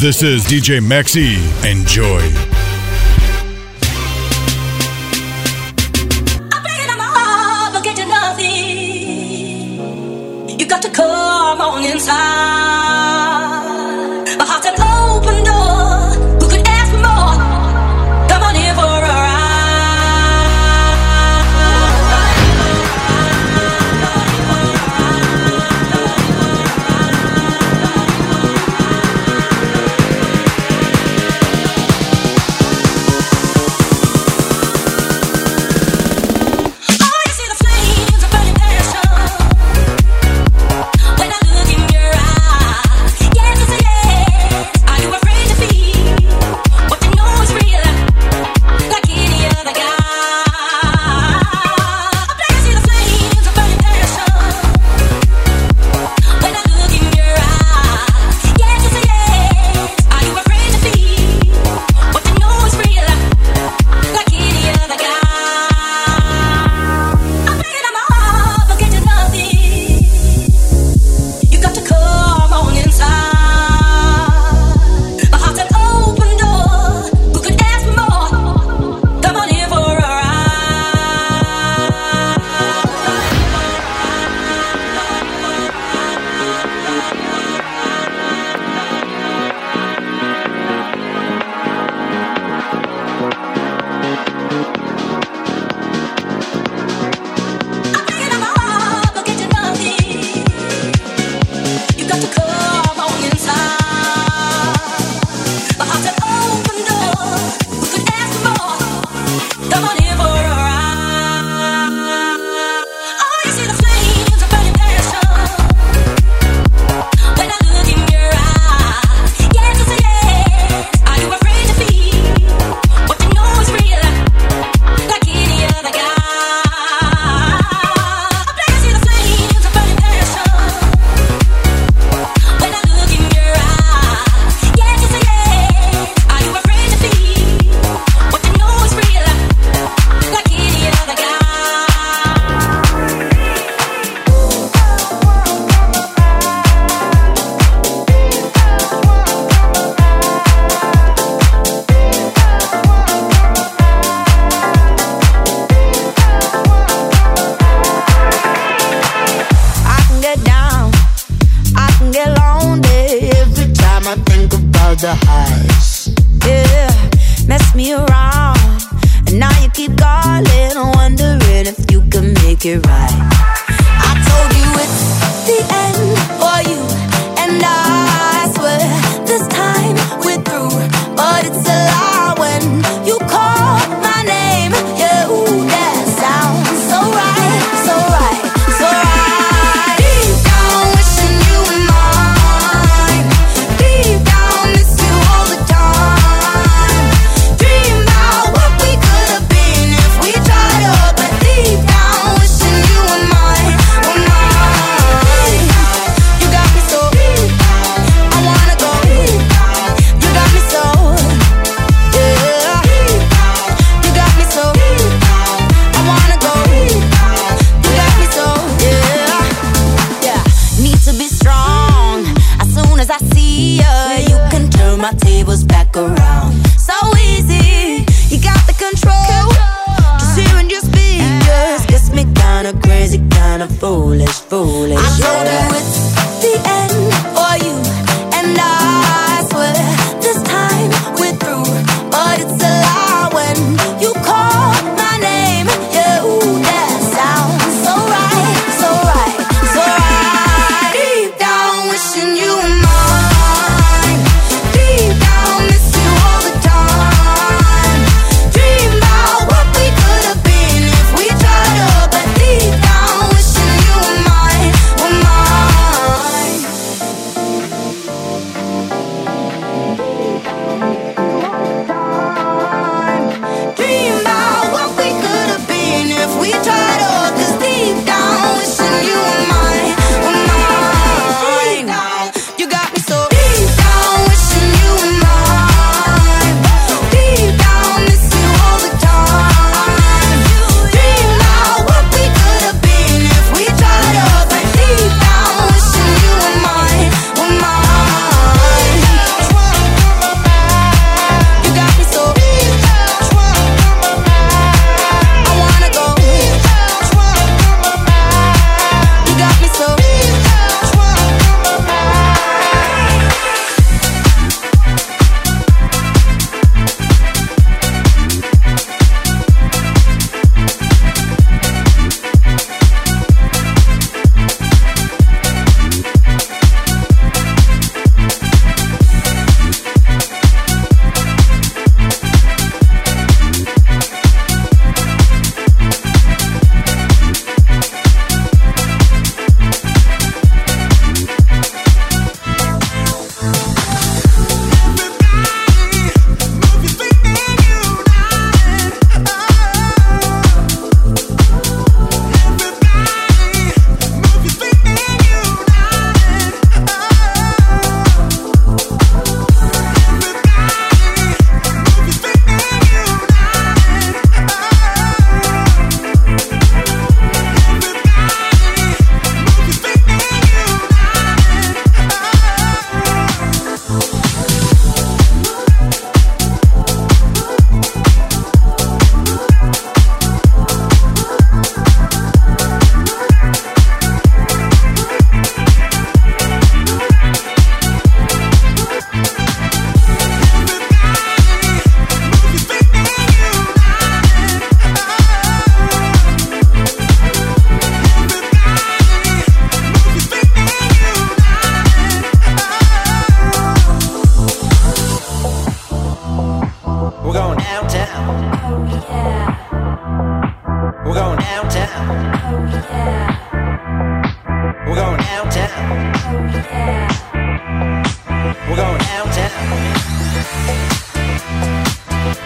This is DJ Maxi. Enjoy.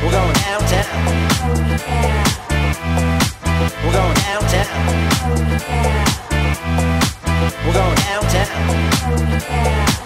We're going downtown. Oh, yeah. We're going downtown. Oh, yeah. We're going downtown. Oh, yeah.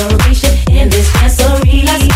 holleration in this dancery.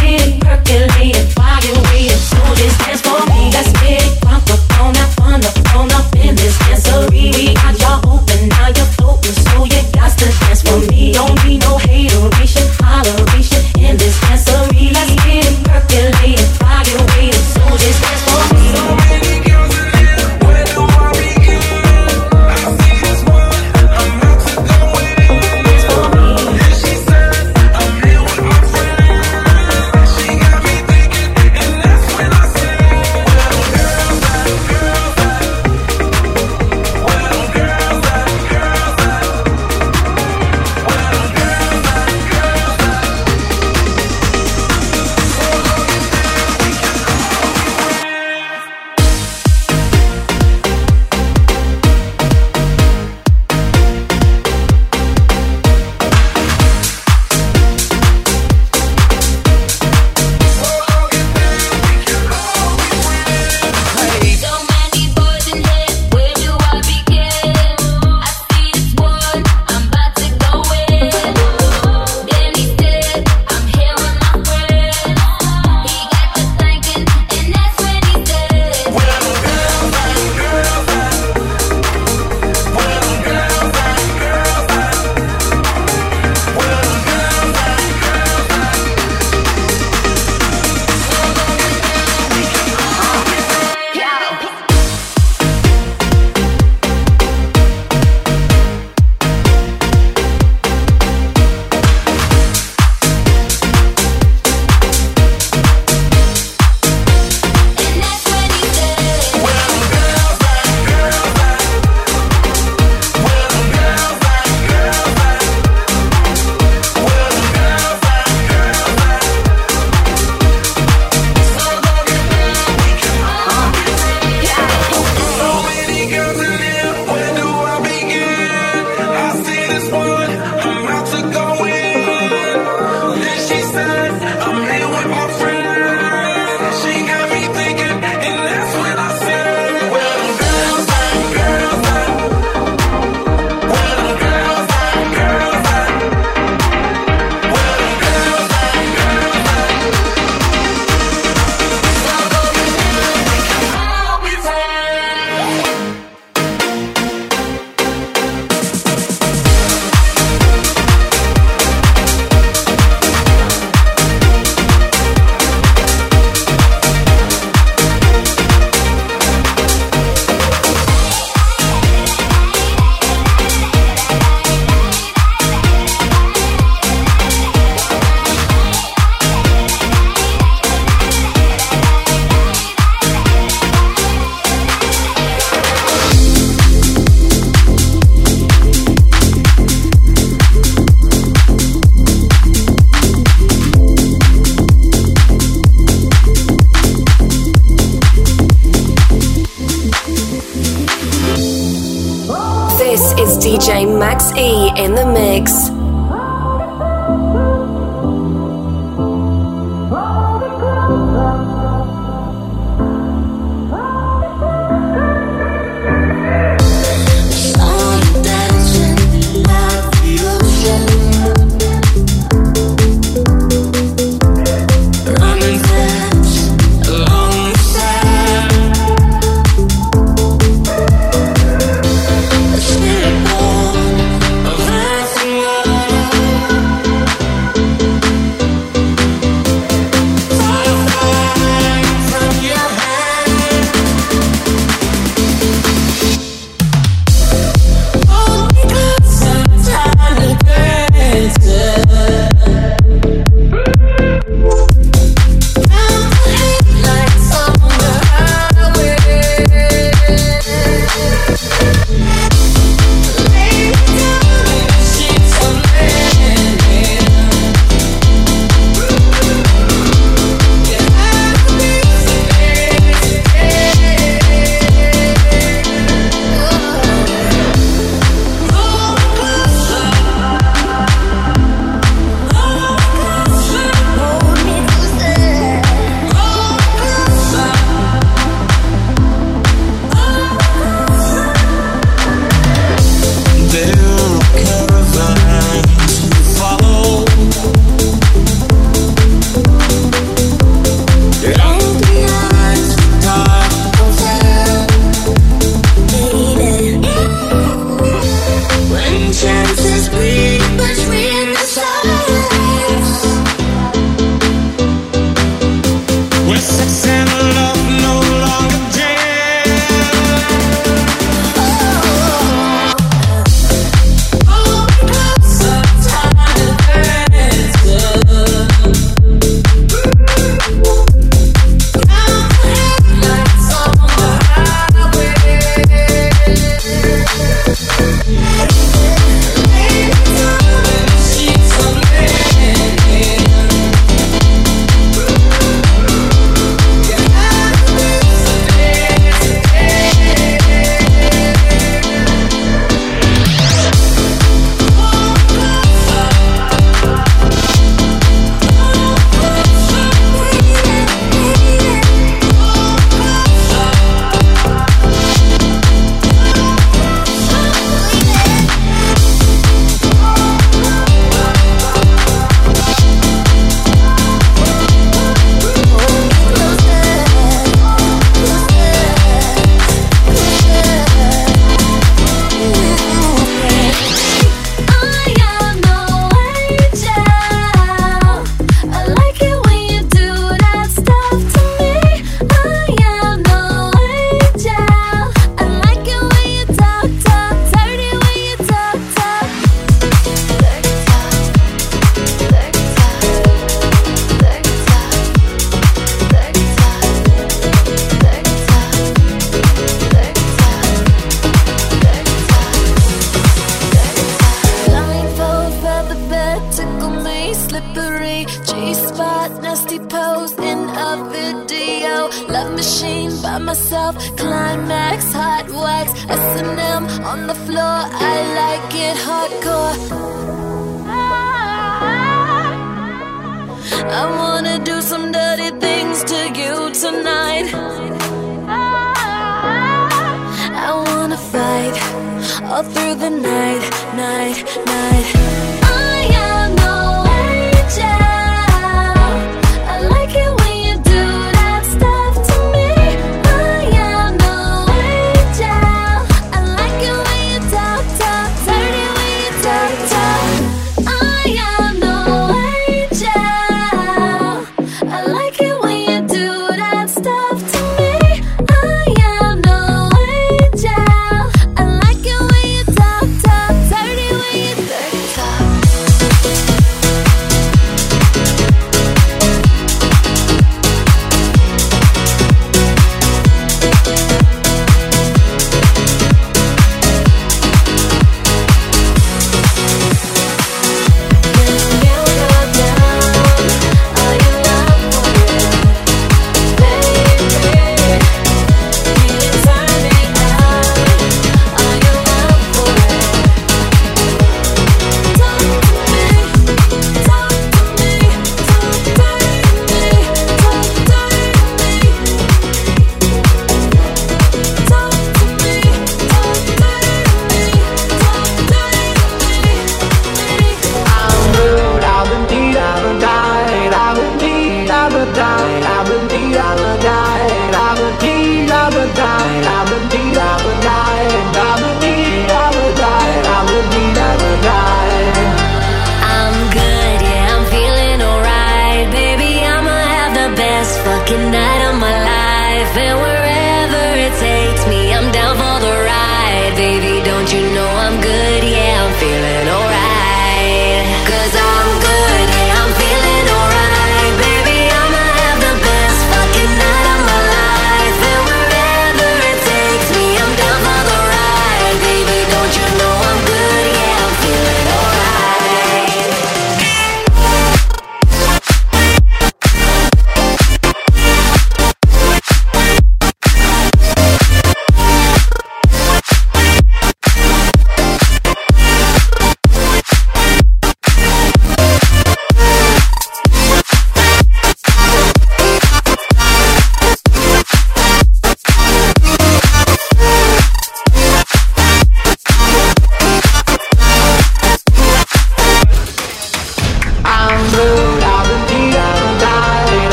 DJ Max E in the mix.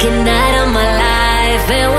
looking at all my life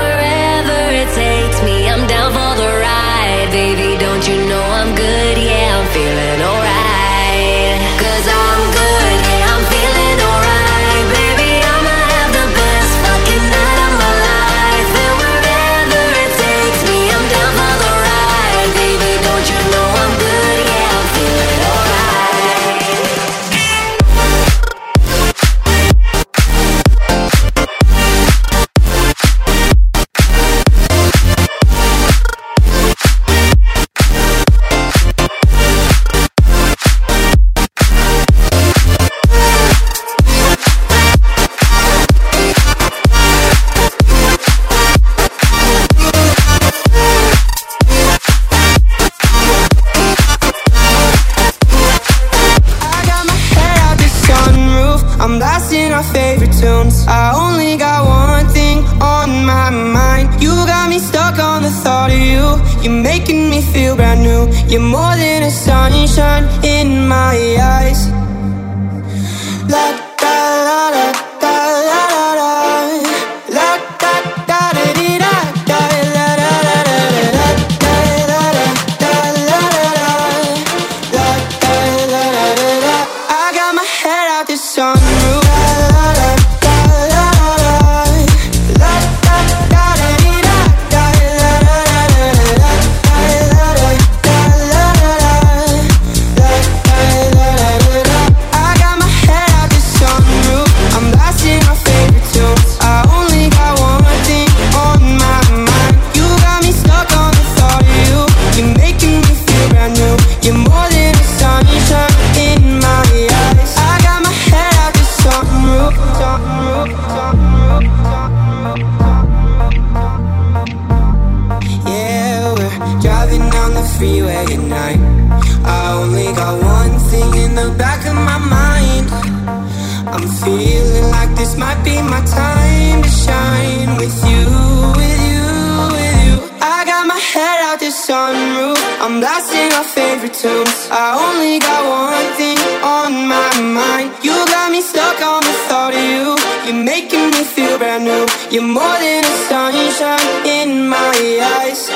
sunroof. I'm blasting our favorite tunes. I only got one thing on my mind. You got me stuck on the thought of you. You're making me feel brand new. You're more than a sunshine in my eyes.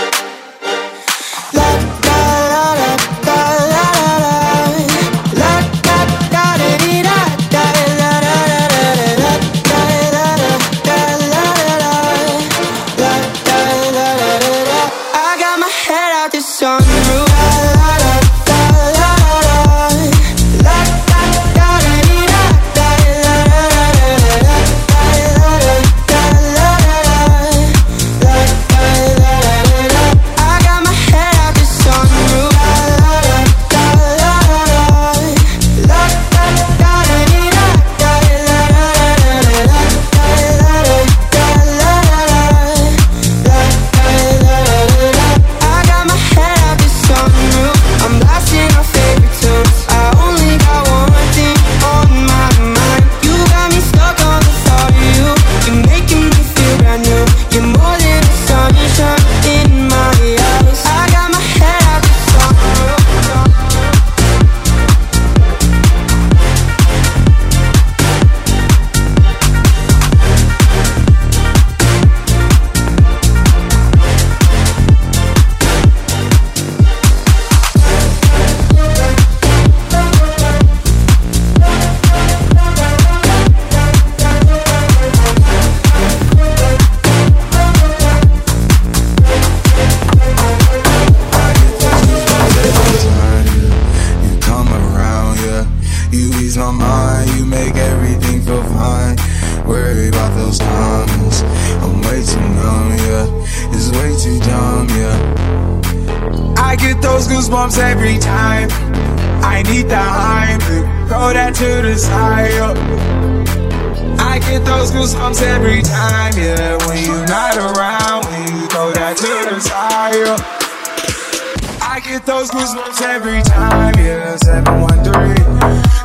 every time, yeah, seven, one, three.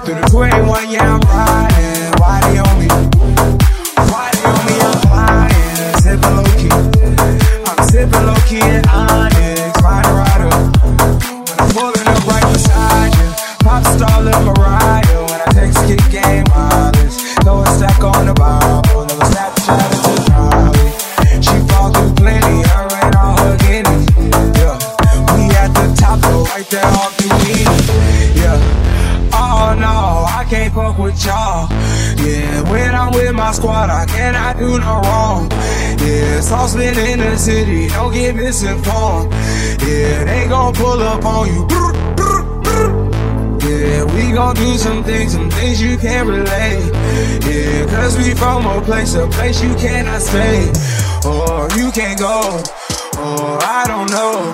Through the 21, yeah, I'm riding. do no wrong. Yeah, it's all spin in the city, don't get misinformed. Yeah, they gon' pull up on you. Yeah, we gon' do some things, some things you can't relate. Yeah, cause we from a place, a place you cannot stay. Or you can't go, or I don't know.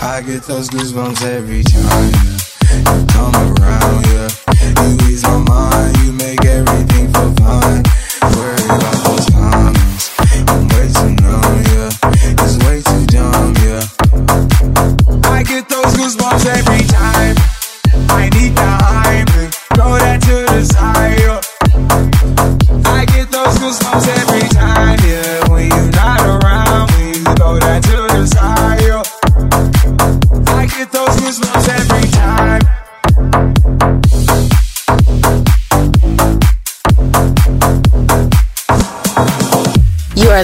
I get those goosebumps every time you come around.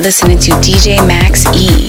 listening to DJ Max E.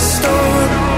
storm.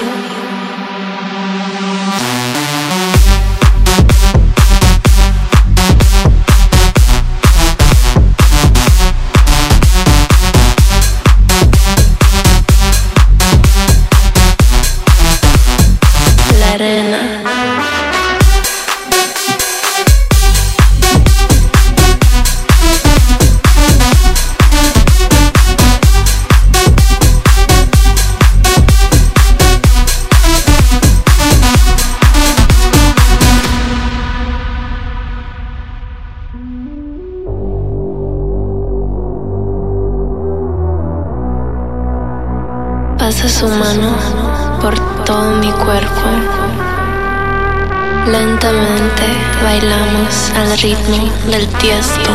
ritmo del tiesto.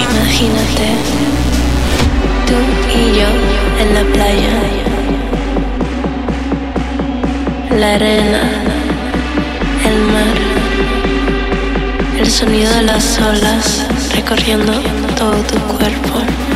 Imagínate, tú y yo en la playa, la arena, el mar, el sonido de las olas recorriendo todo tu cuerpo.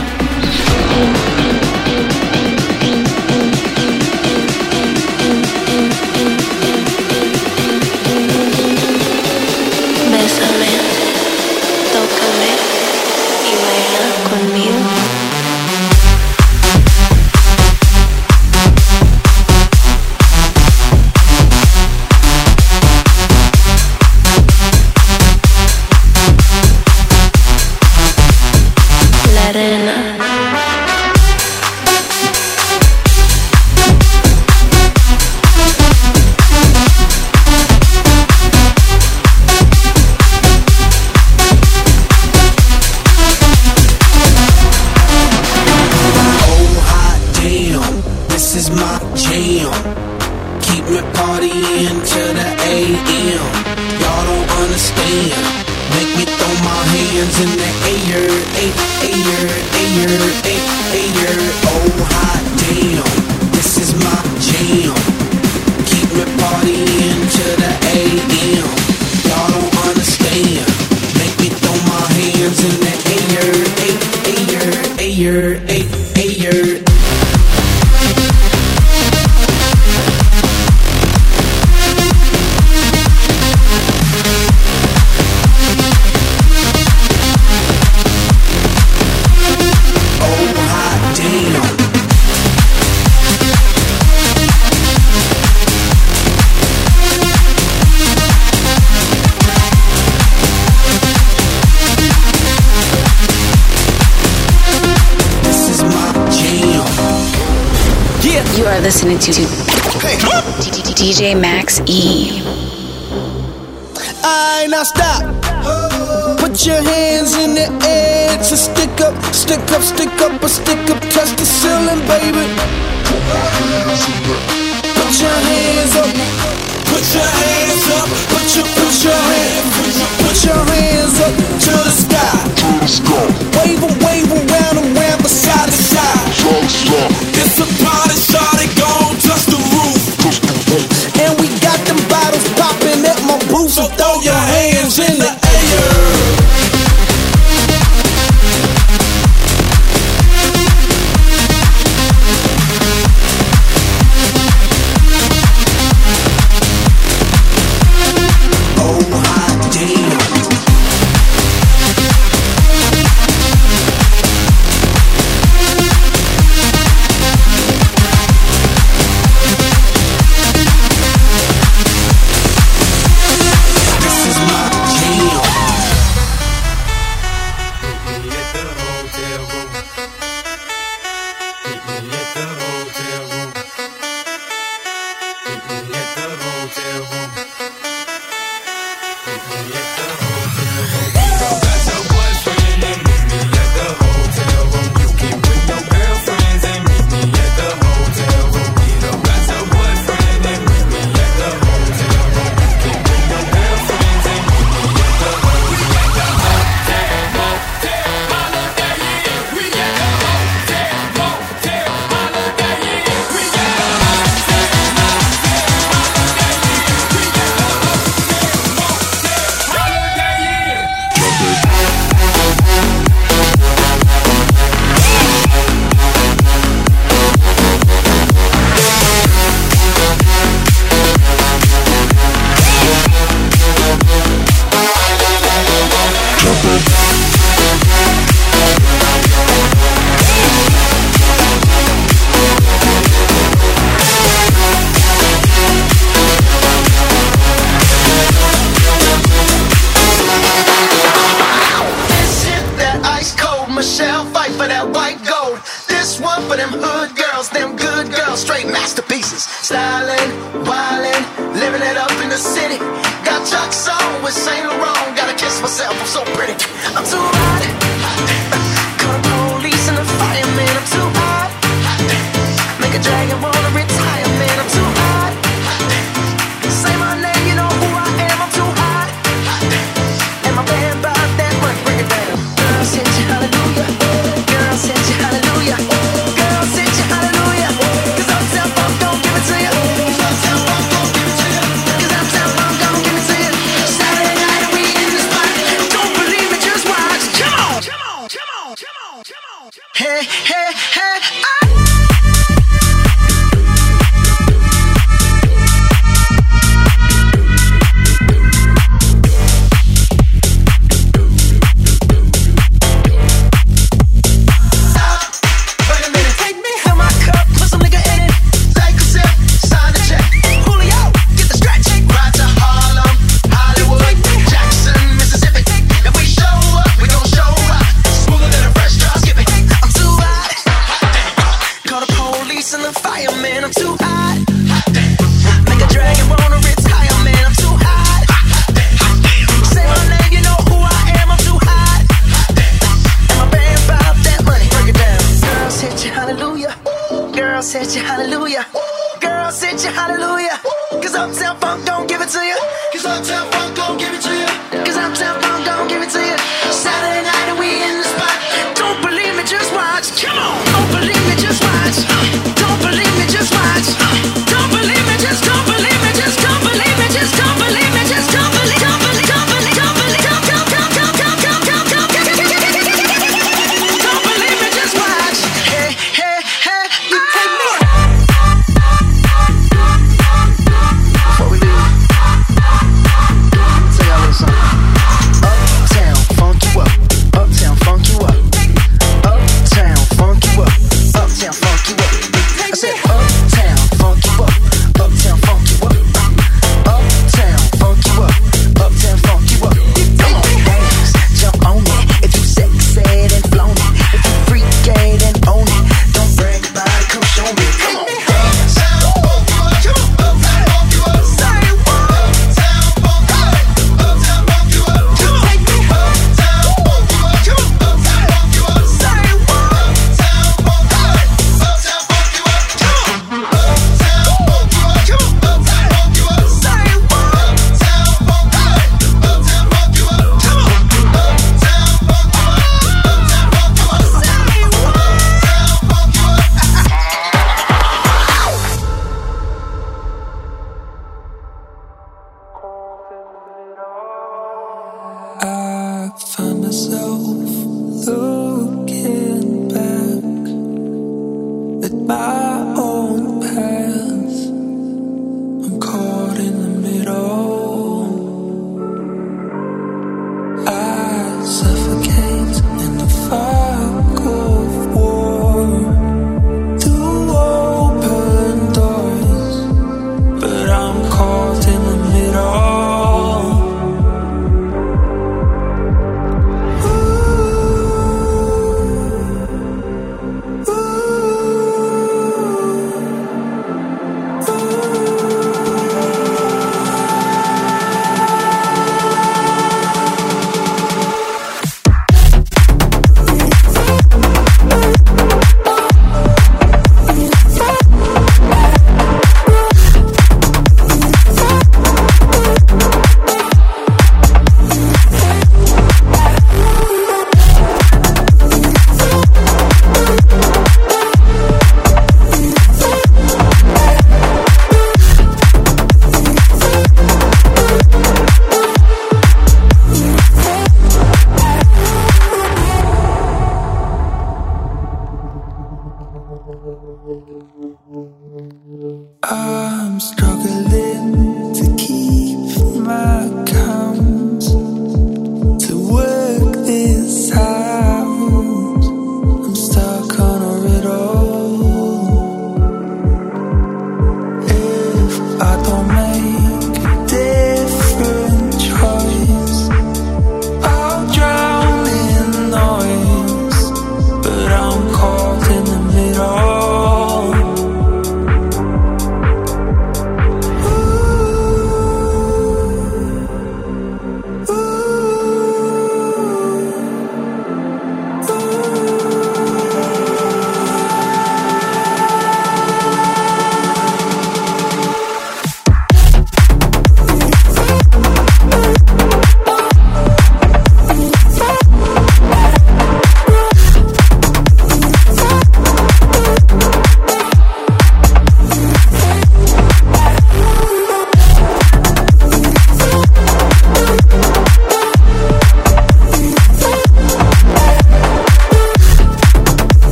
suffer.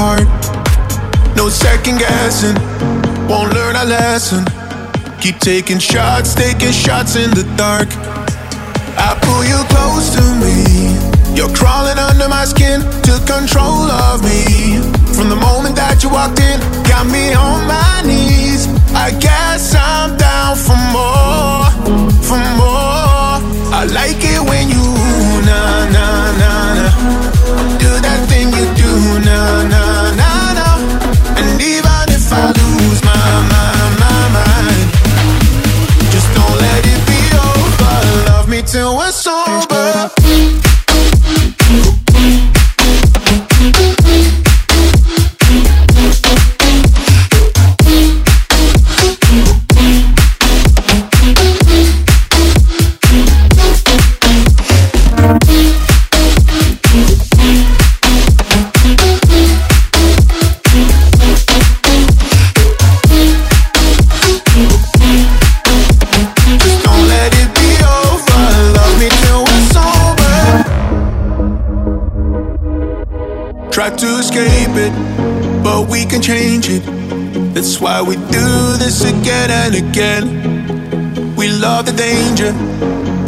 Heart. No second guessing, won't learn a lesson. Keep taking shots, taking shots in the dark. I pull you close to me. You're crawling under my skin, took control of me. From the moment that you walked in, got me on my knees. I guess I'm down for more, for more. I like it when you na na na na till we're can change it. That's why we do this again and again. We love the danger,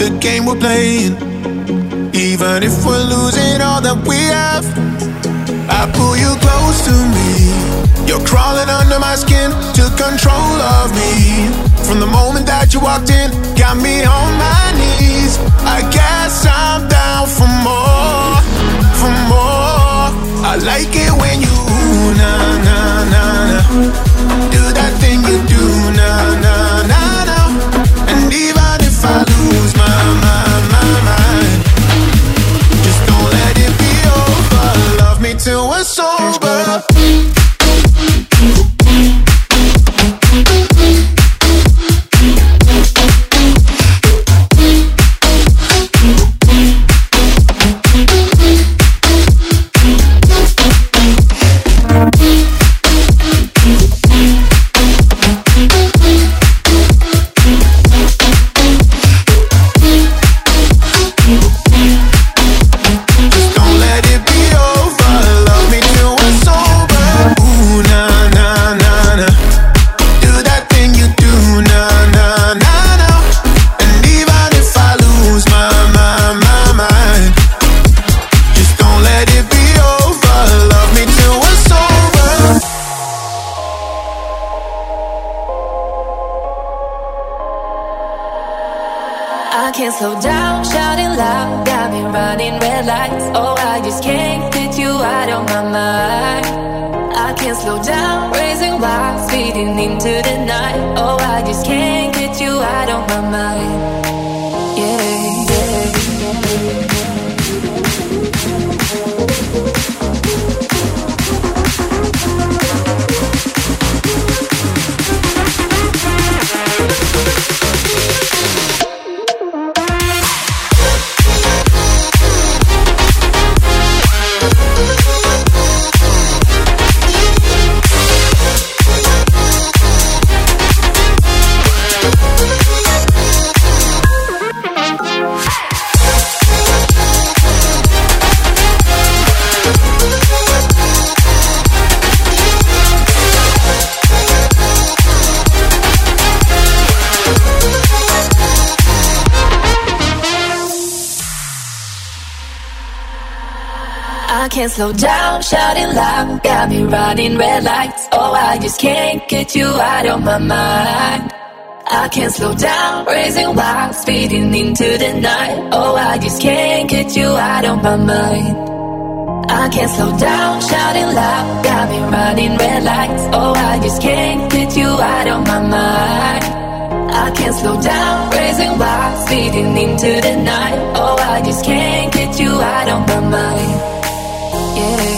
the game we're playing. Even if we're losing all that we have, I pull you close to me. You're crawling under my skin, took control of me. From the moment that you walked in, got me on my knees. I guess I'm down for more, for more. I like it when you na na na na. Do that thing you do na na slow down, shouting loud. Got me running red lights. Oh, I just can't get you out of my mind. I can't slow down, raising wild, speeding into the night. Oh, I just can't get you out of my mind. I can't slow down, shouting loud. Got me running red lights. Oh, I just can't get you out of my mind. I can't slow down, raising wild, speeding into the night. Oh, I just can't get you out of my mind yeah.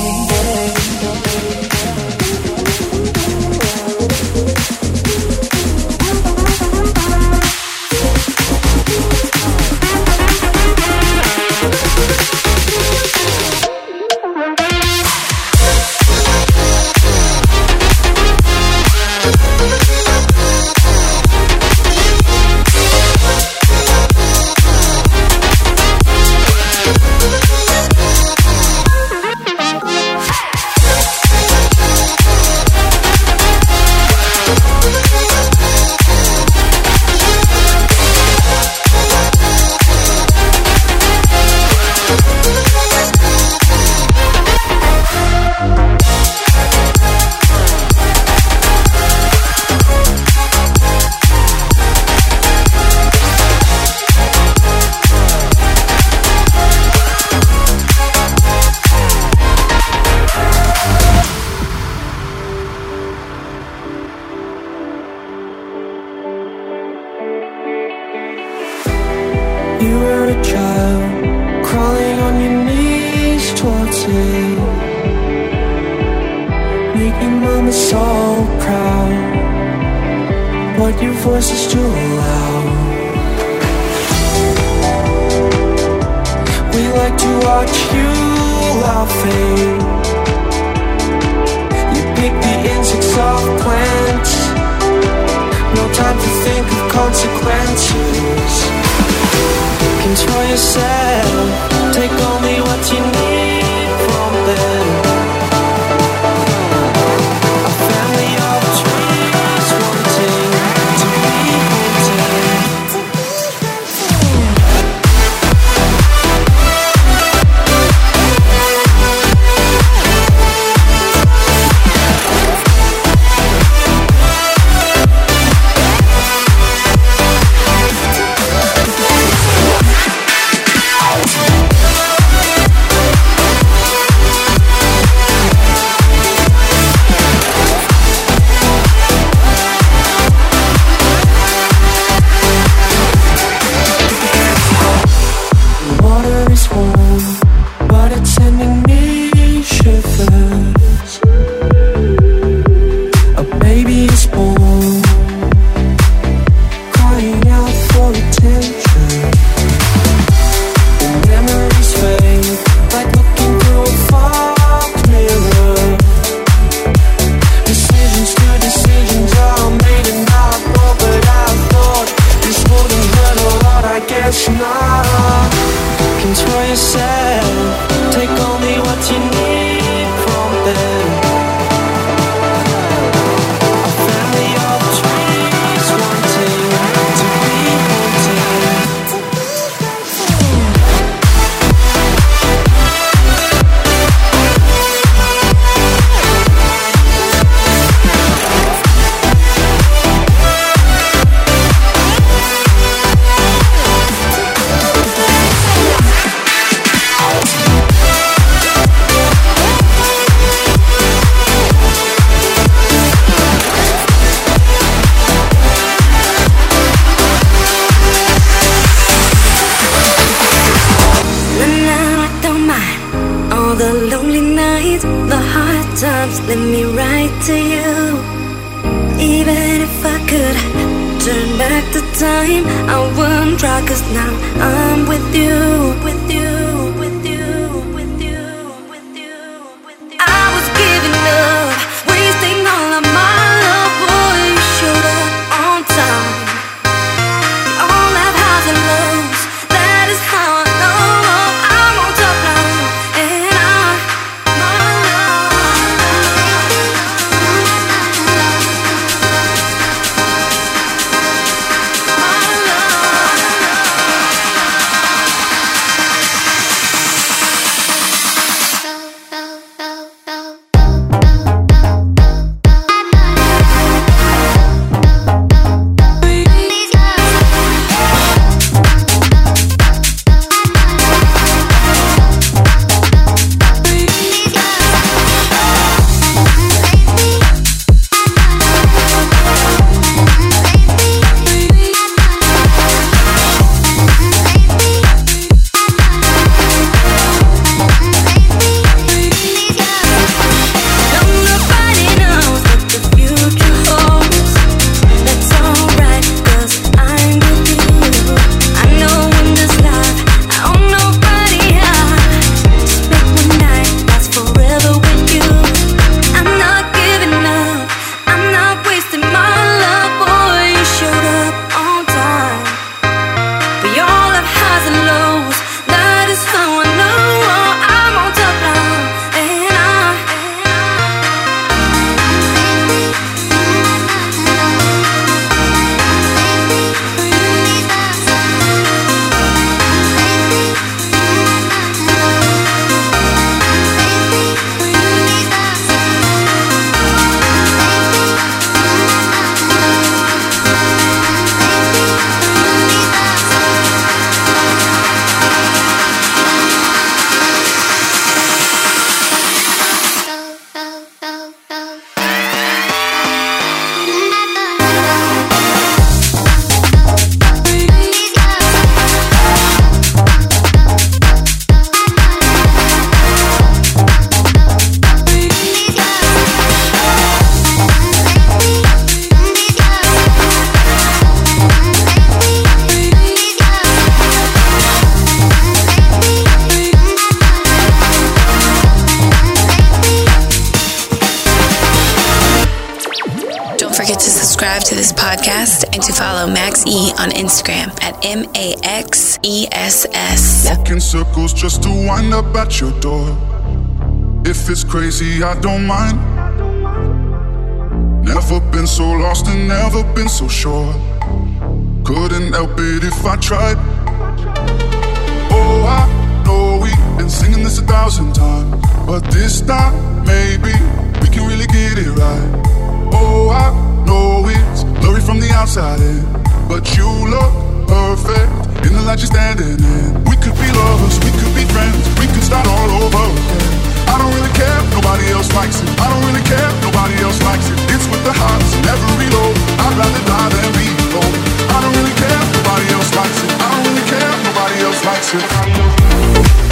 circles just to wind up at your door. If it's crazy, I don't mind. Never been so lost and never been so sure. Couldn't help it if I tried. Oh, I know we've been singing this a thousand times, but this time maybe we can really get it right. Oh, I know it's blurry from the outside in, but you look perfect in the light you're standing in. We could be lovers, we could be friends We could start all over again. I don't really care if nobody else likes it. I don't really care if nobody else likes it. It's with the hearts never reload. I'd rather die than be alone. I don't really care if nobody else likes it. I don't really care if nobody else likes it.